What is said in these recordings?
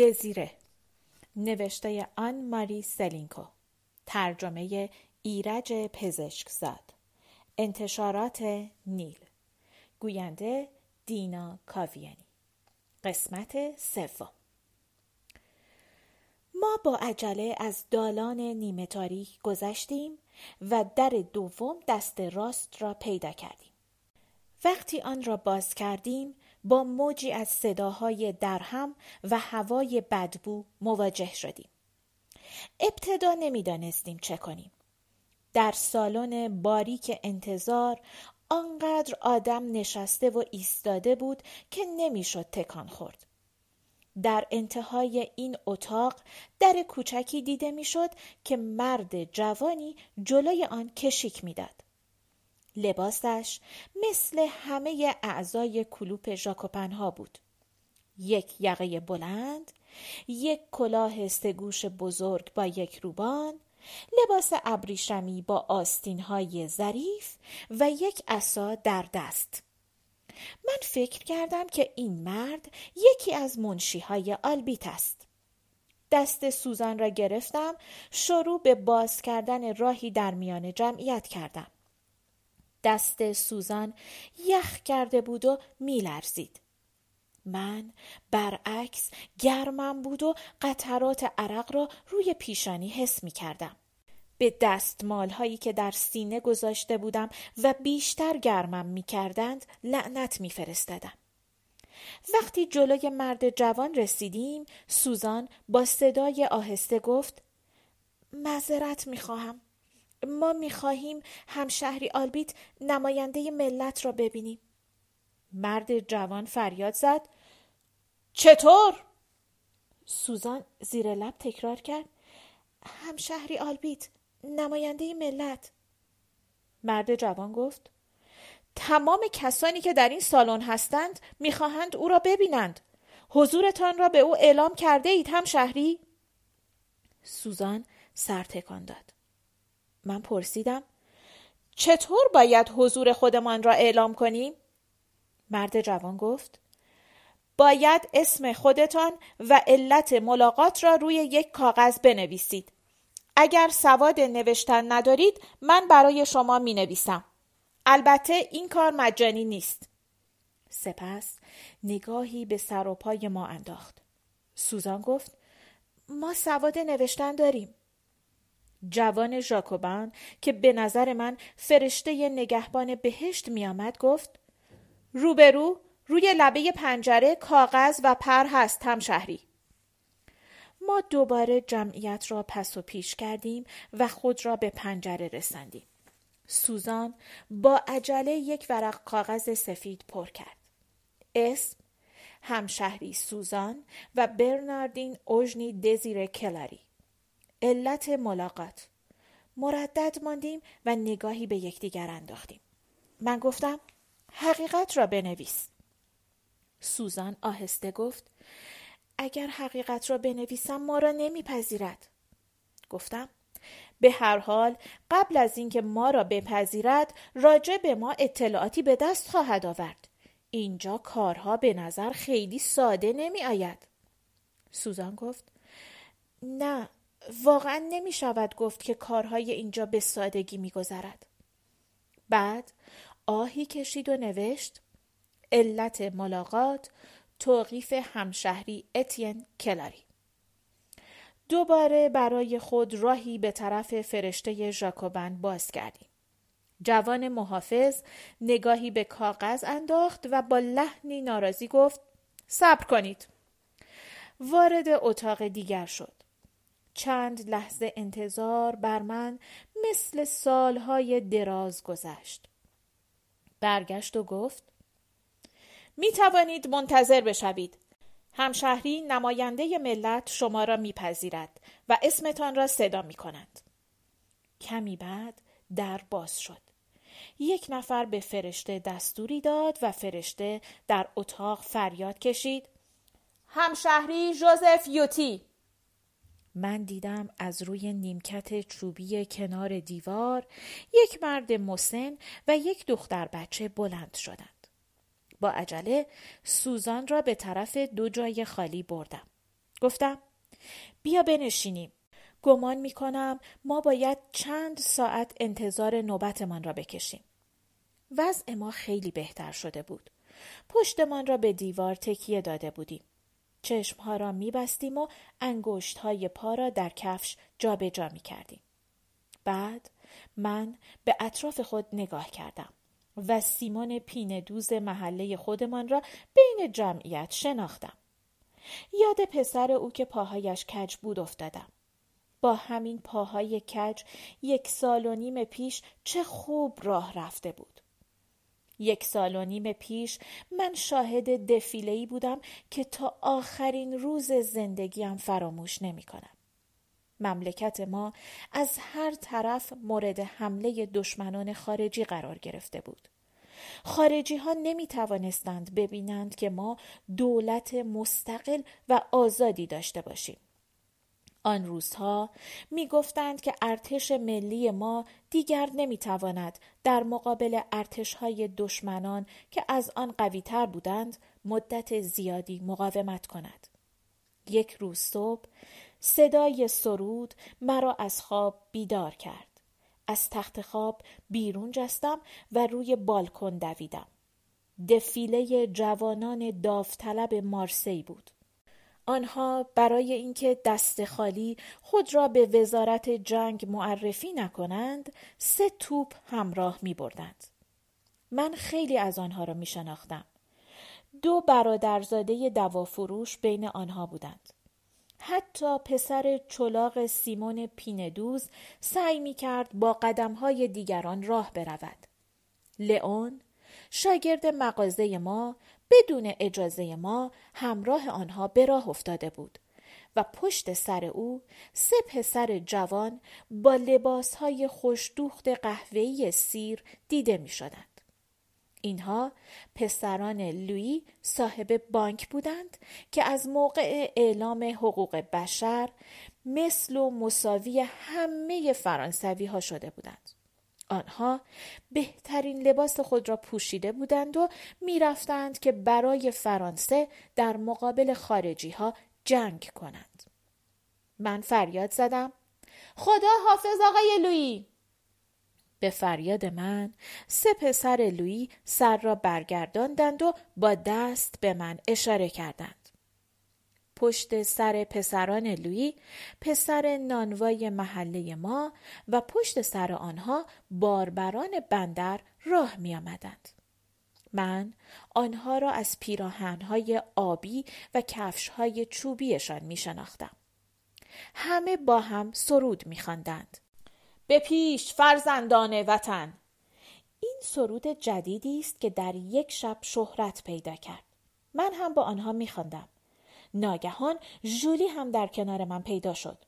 دزیره. نوشته آن ماری سلینکو. ترجمه ایرج پزشکزاد. انتشارات نیل. گوینده دینا کاویانی. قسمت سوم. ما با عجله از دالان نیمه تاریک گذشتیم و در دوم دست راست را پیدا کردیم. وقتی آن را باز کردیم با موجی از صداهای درهم و هوای بدبو مواجه شدیم. ابتدا نمی‌دانستیم چه کنیم. در سالن باریک انتظار آنقدر آدم نشسته و ایستاده بود که نمی‌شد تکان خورد. در انتهای این اتاق در کوچکی دیده می‌شد که مرد جوانی جلوی آن کشیک می‌داد. لباسش مثل همه اعضای کلوپ ژاکوپنها بود. یک یقه بلند، یک کلاه سگوش بزرگ با یک روبان، لباس ابریشمی با آستینهای ظریف و یک عصا در دست. من فکر کردم که این مرد یکی از منشیهای آلبیت است. دست سوزان را گرفتم شروع به باز کردن راهی در میان جمعیت کردم. دست سوزان یخ کرده بود و میلرزید. من برعکس گرمم بود و قطرات عرق را روی پیشانی حس می کردم. به دستمال هایی که در سینه گذاشته بودم و بیشتر گرمم می کردند لعنت می فرستدم. وقتی جلوی مرد جوان رسیدیم سوزان با صدای آهسته گفت معذرت می خواهم. ما می‌خواهیم همشهری آلبیت نماینده ملت را ببینیم. مرد جوان فریاد زد چطور؟ سوزان زیر لب تکرار کرد همشهری آلبیت نماینده ملت مرد جوان گفت تمام کسانی که در این سالن هستند می‌خواهند او را ببینند حضورتان را به او اعلام کرده اید هم شهری؟ سوزان سر تکان داد من پرسیدم چطور باید حضور خودمان را اعلام کنیم؟ مرد جوان گفت باید اسم خودتان و علت ملاقات را روی یک کاغذ بنویسید. اگر سواد نوشتن ندارید من برای شما می نویسم. البته این کار مجانی نیست. سپس نگاهی به سر و پای ما انداخت. سوزان گفت ما سواد نوشتن داریم. جوان ژاکوبان که به نظر من فرشته نگهبان بهشت میآمد گفت روبرو روی لبه پنجره کاغذ و پر هست هم شهری ما دوباره جمعیت را پس و پیش کردیم و خود را به پنجره رساندیم. سوزان با عجله یک ورق کاغذ سفید پر کرد. اسم همشهری سوزان و برناردین اوژنی دزیر کلاری. علت ملاقات. مردد ماندیم و نگاهی به یکدیگر انداختیم. من گفتم حقیقت را بنویس. سوزان آهسته گفت اگر حقیقت را بنویسم ما را نمیپذیرد. گفتم به هر حال قبل از اینکه ما را بپذیرد راجع به ما اطلاعاتی به دست خواهد آورد. اینجا کارها به نظر خیلی ساده نمی آید سوزان گفت نه واقعا نمی شود گفت که کارهای اینجا به سادگی می گذرد. بعد آهی کشید و نوشت علت ملاقات توقیف همشهری اتین کلاری دوباره برای خود راهی به طرف فرشته ژاکوبن باز کردیم. جوان محافظ نگاهی به کاغذ انداخت و با لحنی ناراضی گفت صبر کنید. وارد اتاق دیگر شد. چند لحظه انتظار بر من مثل سالهای دراز گذشت. برگشت و گفت می توانید منتظر بشوید. همشهری نماینده ملت شما را میپذیرد و اسمتان را صدا می کند. کمی بعد در باز شد. یک نفر به فرشته دستوری داد و فرشته در اتاق فریاد کشید همشهری جوزف یوتی من دیدم از روی نیمکت چوبی کنار دیوار یک مرد مسن و یک دختر بچه بلند شدند. با عجله سوزان را به طرف دو جای خالی بردم. گفتم بیا بنشینیم گمان می کنم ما باید چند ساعت انتظار نوبتمان را بکشیم وضع ما خیلی بهتر شده بود پشتمان را به دیوار تکیه داده بودیم چشمها را می بستیم و انگشت های پا را در کفش جابجا جا می کردیم. بعد من به اطراف خود نگاه کردم و سیمون پینه دوز محله خودمان را بین جمعیت شناختم. یاد پسر او که پاهایش کج بود افتادم. با همین پاهای کج یک سال و نیم پیش چه خوب راه رفته بود. یک سال و نیم پیش من شاهد دفیلهی بودم که تا آخرین روز زندگیم فراموش نمی کنم. مملکت ما از هر طرف مورد حمله دشمنان خارجی قرار گرفته بود. خارجی ها نمی توانستند ببینند که ما دولت مستقل و آزادی داشته باشیم. آن روزها می گفتند که ارتش ملی ما دیگر نمی تواند در مقابل ارتش های دشمنان که از آن قوی تر بودند مدت زیادی مقاومت کند. یک روز صبح صدای سرود مرا از خواب بیدار کرد. از تخت خواب بیرون جستم و روی بالکن دویدم. دفیله جوانان داوطلب مارسی بود. آنها برای اینکه دست خالی خود را به وزارت جنگ معرفی نکنند سه توپ همراه می بردند. من خیلی از آنها را می شناختم. دو برادرزاده دوافروش بین آنها بودند. حتی پسر چلاق سیمون پیندوز سعی می کرد با قدمهای دیگران راه برود. لئون شاگرد مغازه ما بدون اجازه ما همراه آنها به راه افتاده بود و پشت سر او سه پسر جوان با لباسهای خوشدوخت قهوه‌ای سیر دیده می شدند. اینها پسران لویی صاحب بانک بودند که از موقع اعلام حقوق بشر مثل و مساوی همه فرانسوی ها شده بودند. آنها بهترین لباس خود را پوشیده بودند و می‌رفتند که برای فرانسه در مقابل خارجی ها جنگ کنند. من فریاد زدم خدا حافظ آقای لویی به فریاد من سه پسر لویی سر را برگرداندند و با دست به من اشاره کردند. پشت سر پسران لویی پسر نانوای محله ما و پشت سر آنها باربران بندر راه می آمدند. من آنها را از پیراهنهای آبی و کفشهای چوبیشان می شناختم. همه با هم سرود می خواندند. به پیش فرزندان وطن این سرود جدیدی است که در یک شب شهرت پیدا کرد من هم با آنها میخواندم ناگهان ژولی هم در کنار من پیدا شد.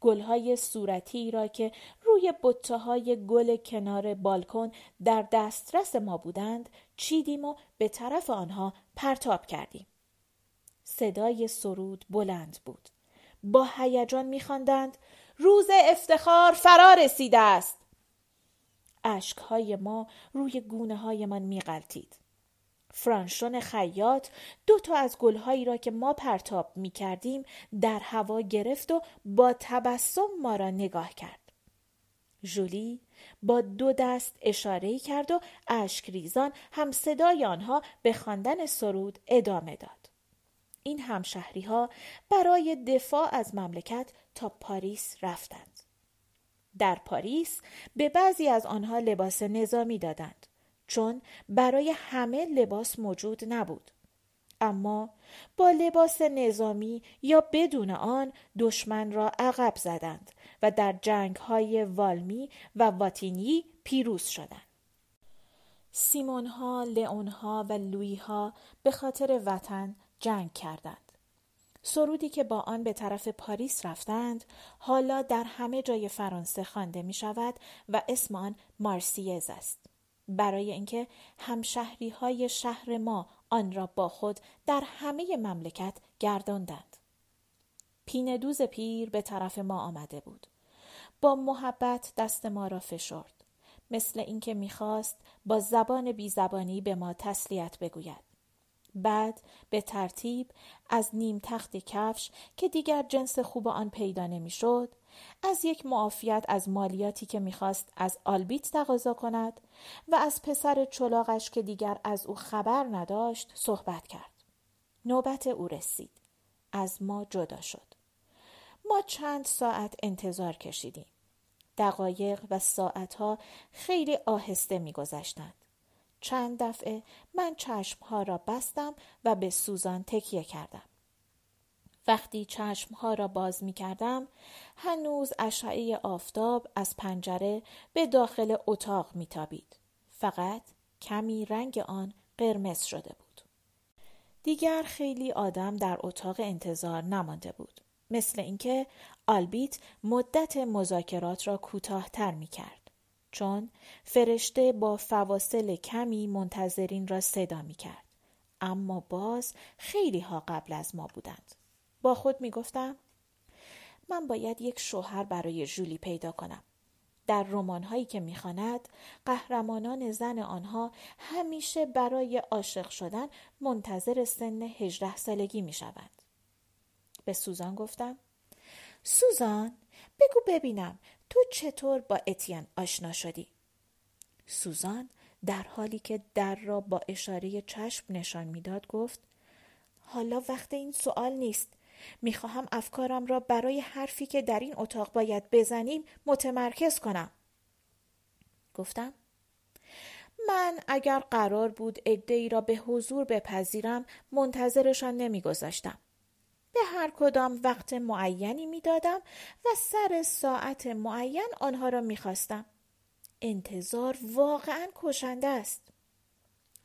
گلهای صورتی را که روی بطه های گل کنار بالکن در دسترس ما بودند چیدیم و به طرف آنها پرتاب کردیم. صدای سرود بلند بود. با هیجان میخواندند روز افتخار فرا رسیده است. اشکهای ما روی گونه های من می غلطید. فرانشون خیاط دو تا از گلهایی را که ما پرتاب می کردیم در هوا گرفت و با تبسم ما را نگاه کرد. جولی با دو دست اشاره کرد و اشکریزان هم صدای آنها به خواندن سرود ادامه داد. این همشهری ها برای دفاع از مملکت تا پاریس رفتند. در پاریس به بعضی از آنها لباس نظامی دادند چون برای همه لباس موجود نبود. اما با لباس نظامی یا بدون آن دشمن را عقب زدند و در جنگ های والمی و واتینی پیروز شدند. سیمون ها، لئون ها و لوی ها به خاطر وطن جنگ کردند. سرودی که با آن به طرف پاریس رفتند حالا در همه جای فرانسه خوانده می شود و اسم آن مارسیز است. برای اینکه همشهری های شهر ما آن را با خود در همه مملکت گرداندند. پیندوز پیر به طرف ما آمده بود. با محبت دست ما را فشرد. مثل اینکه می‌خواست با زبان بیزبانی به ما تسلیت بگوید. بعد به ترتیب از نیم تخت کفش که دیگر جنس خوب آن پیدا نمی‌شد از یک معافیت از مالیاتی که می‌خواست از آلبیت تقاضا کند و از پسر چلاغش که دیگر از او خبر نداشت صحبت کرد. نوبت او رسید. از ما جدا شد. ما چند ساعت انتظار کشیدیم. دقایق و ساعتها خیلی آهسته میگذشتند. چند دفعه من چشمها را بستم و به سوزان تکیه کردم. وقتی چشمها را باز می کردم هنوز اشعه آفتاب از پنجره به داخل اتاق می تابید. فقط کمی رنگ آن قرمز شده بود. دیگر خیلی آدم در اتاق انتظار نمانده بود. مثل اینکه آلبیت مدت مذاکرات را کوتاهتر می کرد. چون فرشته با فواصل کمی منتظرین را صدا می کرد. اما باز خیلی ها قبل از ما بودند. با خود می گفتم من باید یک شوهر برای جولی پیدا کنم. در رمان هایی که می‌خواند قهرمانان زن آنها همیشه برای عاشق شدن منتظر سن هجده سالگی می شود. به سوزان گفتم سوزان بگو ببینم تو چطور با اتین آشنا شدی؟ سوزان در حالی که در را با اشاره چشم نشان می‌داد گفت حالا وقت این سوال نیست می‌خواهم افکارم را برای حرفی که در این اتاق باید بزنیم متمرکز کنم گفتم من اگر قرار بود ای را به حضور بپذیرم منتظرشان نمیگذاشتم به هر کدام وقت معینی می‌دادم و سر ساعت معین آنها را می‌خواستم. انتظار واقعا کشنده است.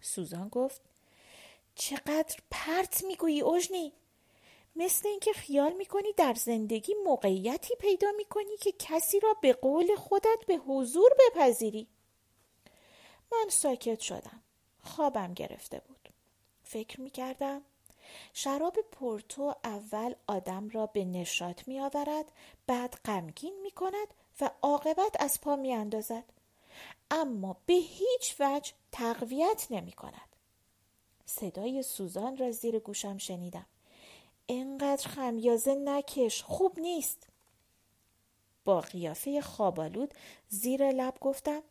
سوزان گفت چقدر پرت می‌گویی اوژنی مثل اینکه خیال می‌کنی در زندگی موقعیتی پیدا می‌کنی که کسی را به قول خودت به حضور بپذیری من ساکت شدم خوابم گرفته بود فکر می‌کردم شراب پورتو اول آدم را به نشاط می آورد بعد غمگین می کند و عاقبت از پا می. اما به هیچ وجه تقویت نمی کند. صدای سوزان را زیر گوشم شنیدم. انقدر خمیازه نکش خوب نیست. با قیافه خوابالود زیر لب گفتم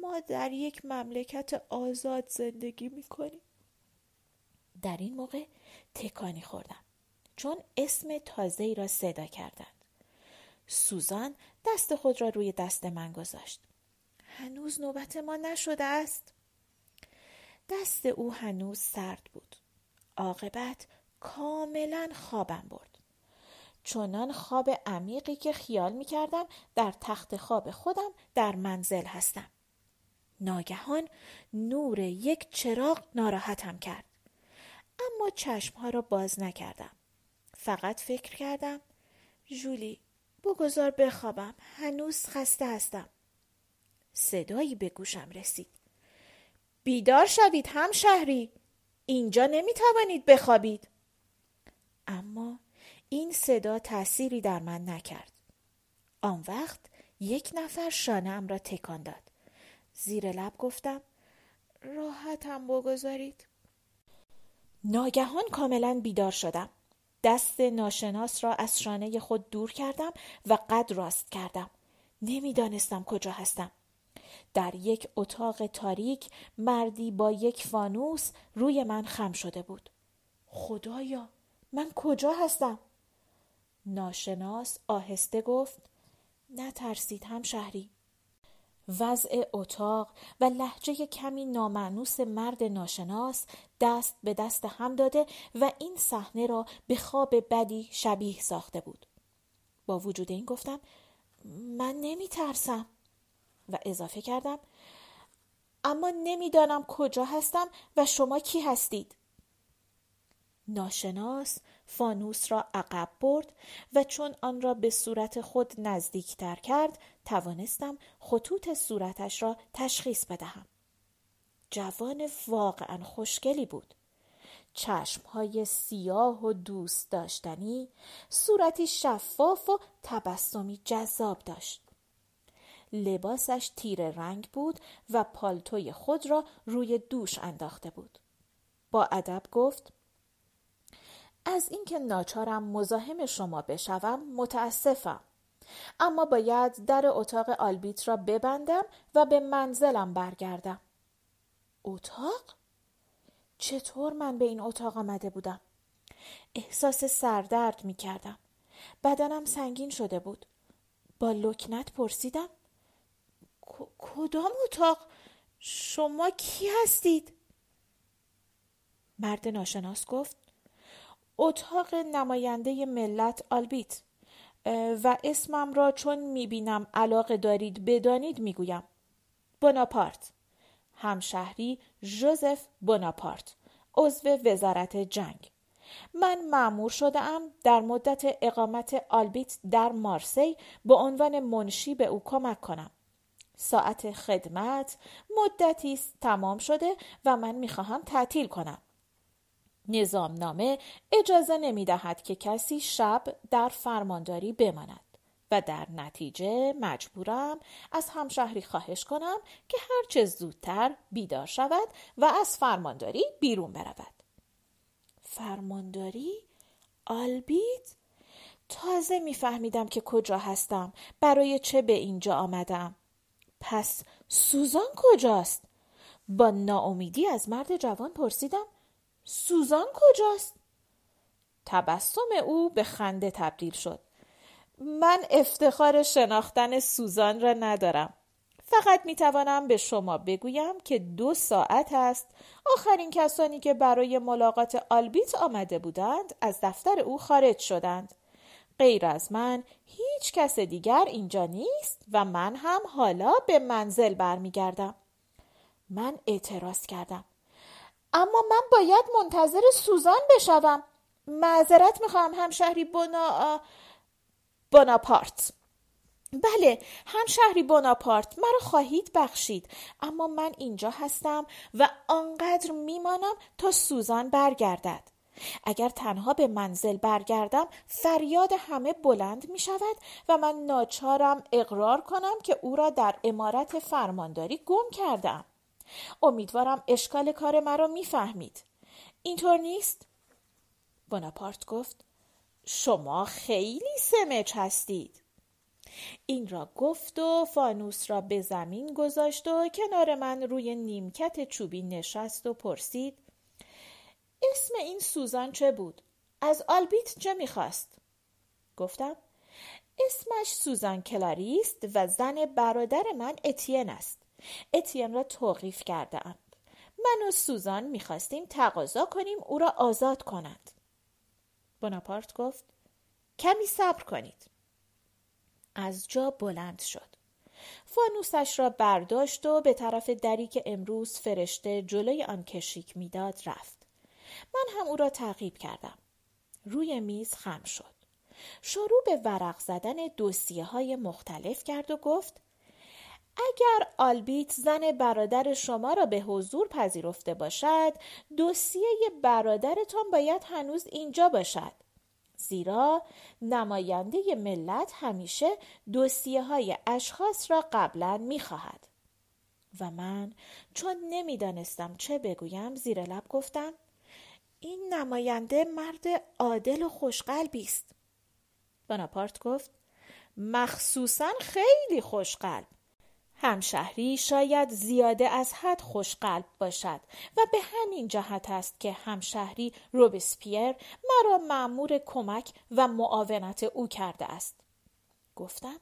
ما در یک مملکت آزاد زندگی می کنیم. در این موقع تکانی خوردم چون اسم تازه را صدا کردند. سوزان دست خود را روی دست من گذاشت. هنوز نوبت ما نشده است. دست او هنوز سرد بود. عاقبت کاملا خوابم برد. چنان خواب عمیقی که خیال می کردم در تخت خواب خودم در منزل هستم. ناگهان نور یک چراغ ناراحتم کرد. اما چشمها را باز نکردم. فقط فکر کردم جولی بگذار بخوابم هنوز خسته هستم. صدایی به گوشم رسید. بیدار شوید هم شهری. اینجا نمی توانید بخوابید. اما این صدا تأثیری در من نکرد. آن وقت یک نفر شانه را تکان داد. زیر لب گفتم راحتم بگذارید. ناگهان کاملا بیدار شدم. دست ناشناس را از شانه خود دور کردم و قد راست کردم. نمی‌دانستم کجا هستم. در یک اتاق تاریک مردی با یک فانوس روی من خم شده بود. خدایا من کجا هستم؟ ناشناس آهسته گفت نترسید هم شهری. وضع اتاق و لحجه کمی نامعنوس مرد ناشناس دست به دست هم داده و این صحنه را به خواب بدی شبیه ساخته بود. با وجود این گفتم من نمی ترسم و اضافه کردم اما نمی‌دانم کجا هستم و شما کی هستید؟ ناشناس فانوس را عقب برد و چون آن را به صورت خود نزدیکتر کرد توانستم خطوط صورتش را تشخیص بدهم. جوان واقعا خوشگلی بود. چشمهای سیاه و دوست داشتنی، صورتی شفاف و تبسمی جذاب داشت. لباسش تیر رنگ بود و پالتوی خود را روی دوش انداخته بود. با ادب گفت از اینکه ناچارم مزاحم شما بشوم متاسفم اما باید در اتاق آلبیت را ببندم و به منزلم برگردم اتاق؟ چطور من به این اتاق آمده بودم؟ احساس سردرد می کردم. بدنم سنگین شده بود. با لکنت پرسیدم کدام اتاق؟ شما کی هستید؟ مرد ناشناس گفت اتاق نماینده ملت آلبیت. و اسمم را چون می‌بینم علاقه دارید بدانید می‌گویم. بناپارت همشهری جوزف بناپارت عضو وزارت جنگ. من معمور شده در مدت اقامت آلبیت در مارسی به عنوان منشی به او کمک کنم. ساعت خدمت مدتی تمام شده و من می‌خواهم تعطیل کنم. نظامنامه اجازه نمی دهد که کسی شب در فرمانداری بماند و در نتیجه مجبورم از همشهری خواهش کنم که هرچه زودتر بیدار شود و از فرمانداری بیرون برود. فرمانداری؟ آلبیت؟ تازه میفهمیدم که کجا هستم برای چه به اینجا آمدم پس سوزان کجاست با ناامیدی از مرد جوان پرسیدم سوزان کجاست؟ تبسم او به خنده تبدیل شد. من افتخار شناختن سوزان را ندارم. فقط می توانم به شما بگویم که دو ساعت است. آخرین کسانی که برای ملاقات آلبیت آمده بودند از دفتر او خارج شدند. غیر از من هیچ کس دیگر اینجا نیست و من هم حالا به منزل برمیگردم. من اعتراض کردم. اما من باید منتظر سوزان بشوم. معذرت می‌خواهم همشهری بنا بناپارت بله همشهری بناپارت مرا خواهید بخشید. اما من اینجا هستم و آنقدر میمانم تا سوزان برگردد. اگر تنها به منزل برگردم فریاد همه بلند می شود و من ناچارم اقرار کنم که او را در امارت فرمانداری گم کردم امیدوارم اشکال کار مرا می‌فهمید اینطور نیست بناپارت گفت شما خیلی سمج هستید این را گفت و فانوس را به زمین گذاشت و کنار من روی نیمکت چوبی نشست و پرسید اسم این سوزان چه بود؟ از آلبیت چه می‌خواست؟ گفتم اسمش سوزان کلاریست و زن برادر من اتین است. اتین را توقیف کرده اند. من و سوزان می‌خواستیم تقاضا کنیم او را آزاد کند. بناپارت گفت کمی صبر کنید. از جا بلند شد. فانوسش را برداشت و به طرف دری که امروز فرشته جلوی آن کشیک می‌داد رفت. من هم او را تعقیب کردم. روی میز خم شد. شروع به ورق زدن دوسیه های مختلف کرد و گفت اگر آلبیت زن برادر شما را به حضور پذیرفته باشد دوسیه برادرتان باید هنوز اینجا باشد. زیرا نماینده ملت همیشه دوسیه های اشخاص را قبلا می خواهد. و من چون نمی‌دانستم چه بگویم زیر لب گفتم این نماینده مرد عادل و خوشقلبی است. بناپارت گفت مخصوصا خیلی خوشقلب. همشهری شاید زیاده از حد خوشقلب باشد و به همین جهت است که همشهری روبسپیر مرا معمور کمک و معاونت او کرده است. گفتم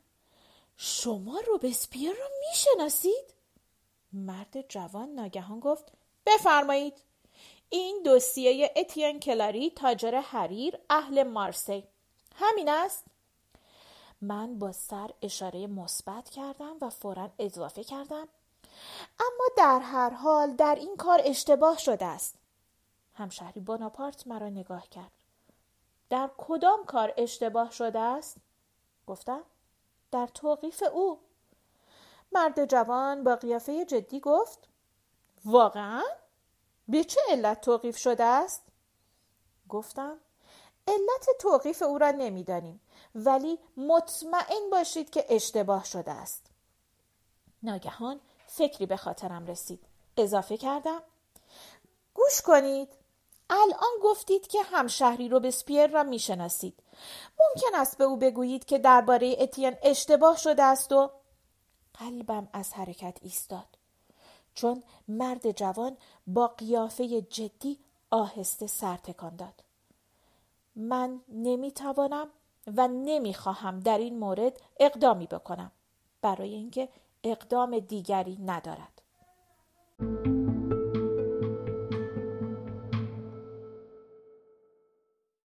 شما روبسپیر را می‌شناسید؟ مرد جوان ناگهان گفت بفرمایید. این دوسیه اتین کلاری تاجر حریر اهل مارسی. همین است؟ من با سر اشاره مثبت کردم و فورا اضافه کردم اما در هر حال در این کار اشتباه شده است. همشهری بناپارت مرا نگاه کرد. در کدام کار اشتباه شده است؟ گفتم در توقیف او. مرد جوان با قیافه جدی گفت واقعا؟ به چه علت توقیف شده است؟ گفتم علت توقیف او را نمی‌دانیم. ولی مطمئن باشید که اشتباه شده است. ناگهان فکری به خاطرم رسید. اضافه کردم. گوش کنید. الان گفتید که همشهری رو به سپیر را می‌شناسید. ممکن است به او بگویید که درباره اتین اشتباه شده است و قلبم از حرکت ایستاد. چون مرد جوان با قیافه جدی آهسته سر تکان داد. من نمی‌توانم و نمی‌خواهم در این مورد اقدامی بکنم برای اینکه اقدام دیگری ندارد.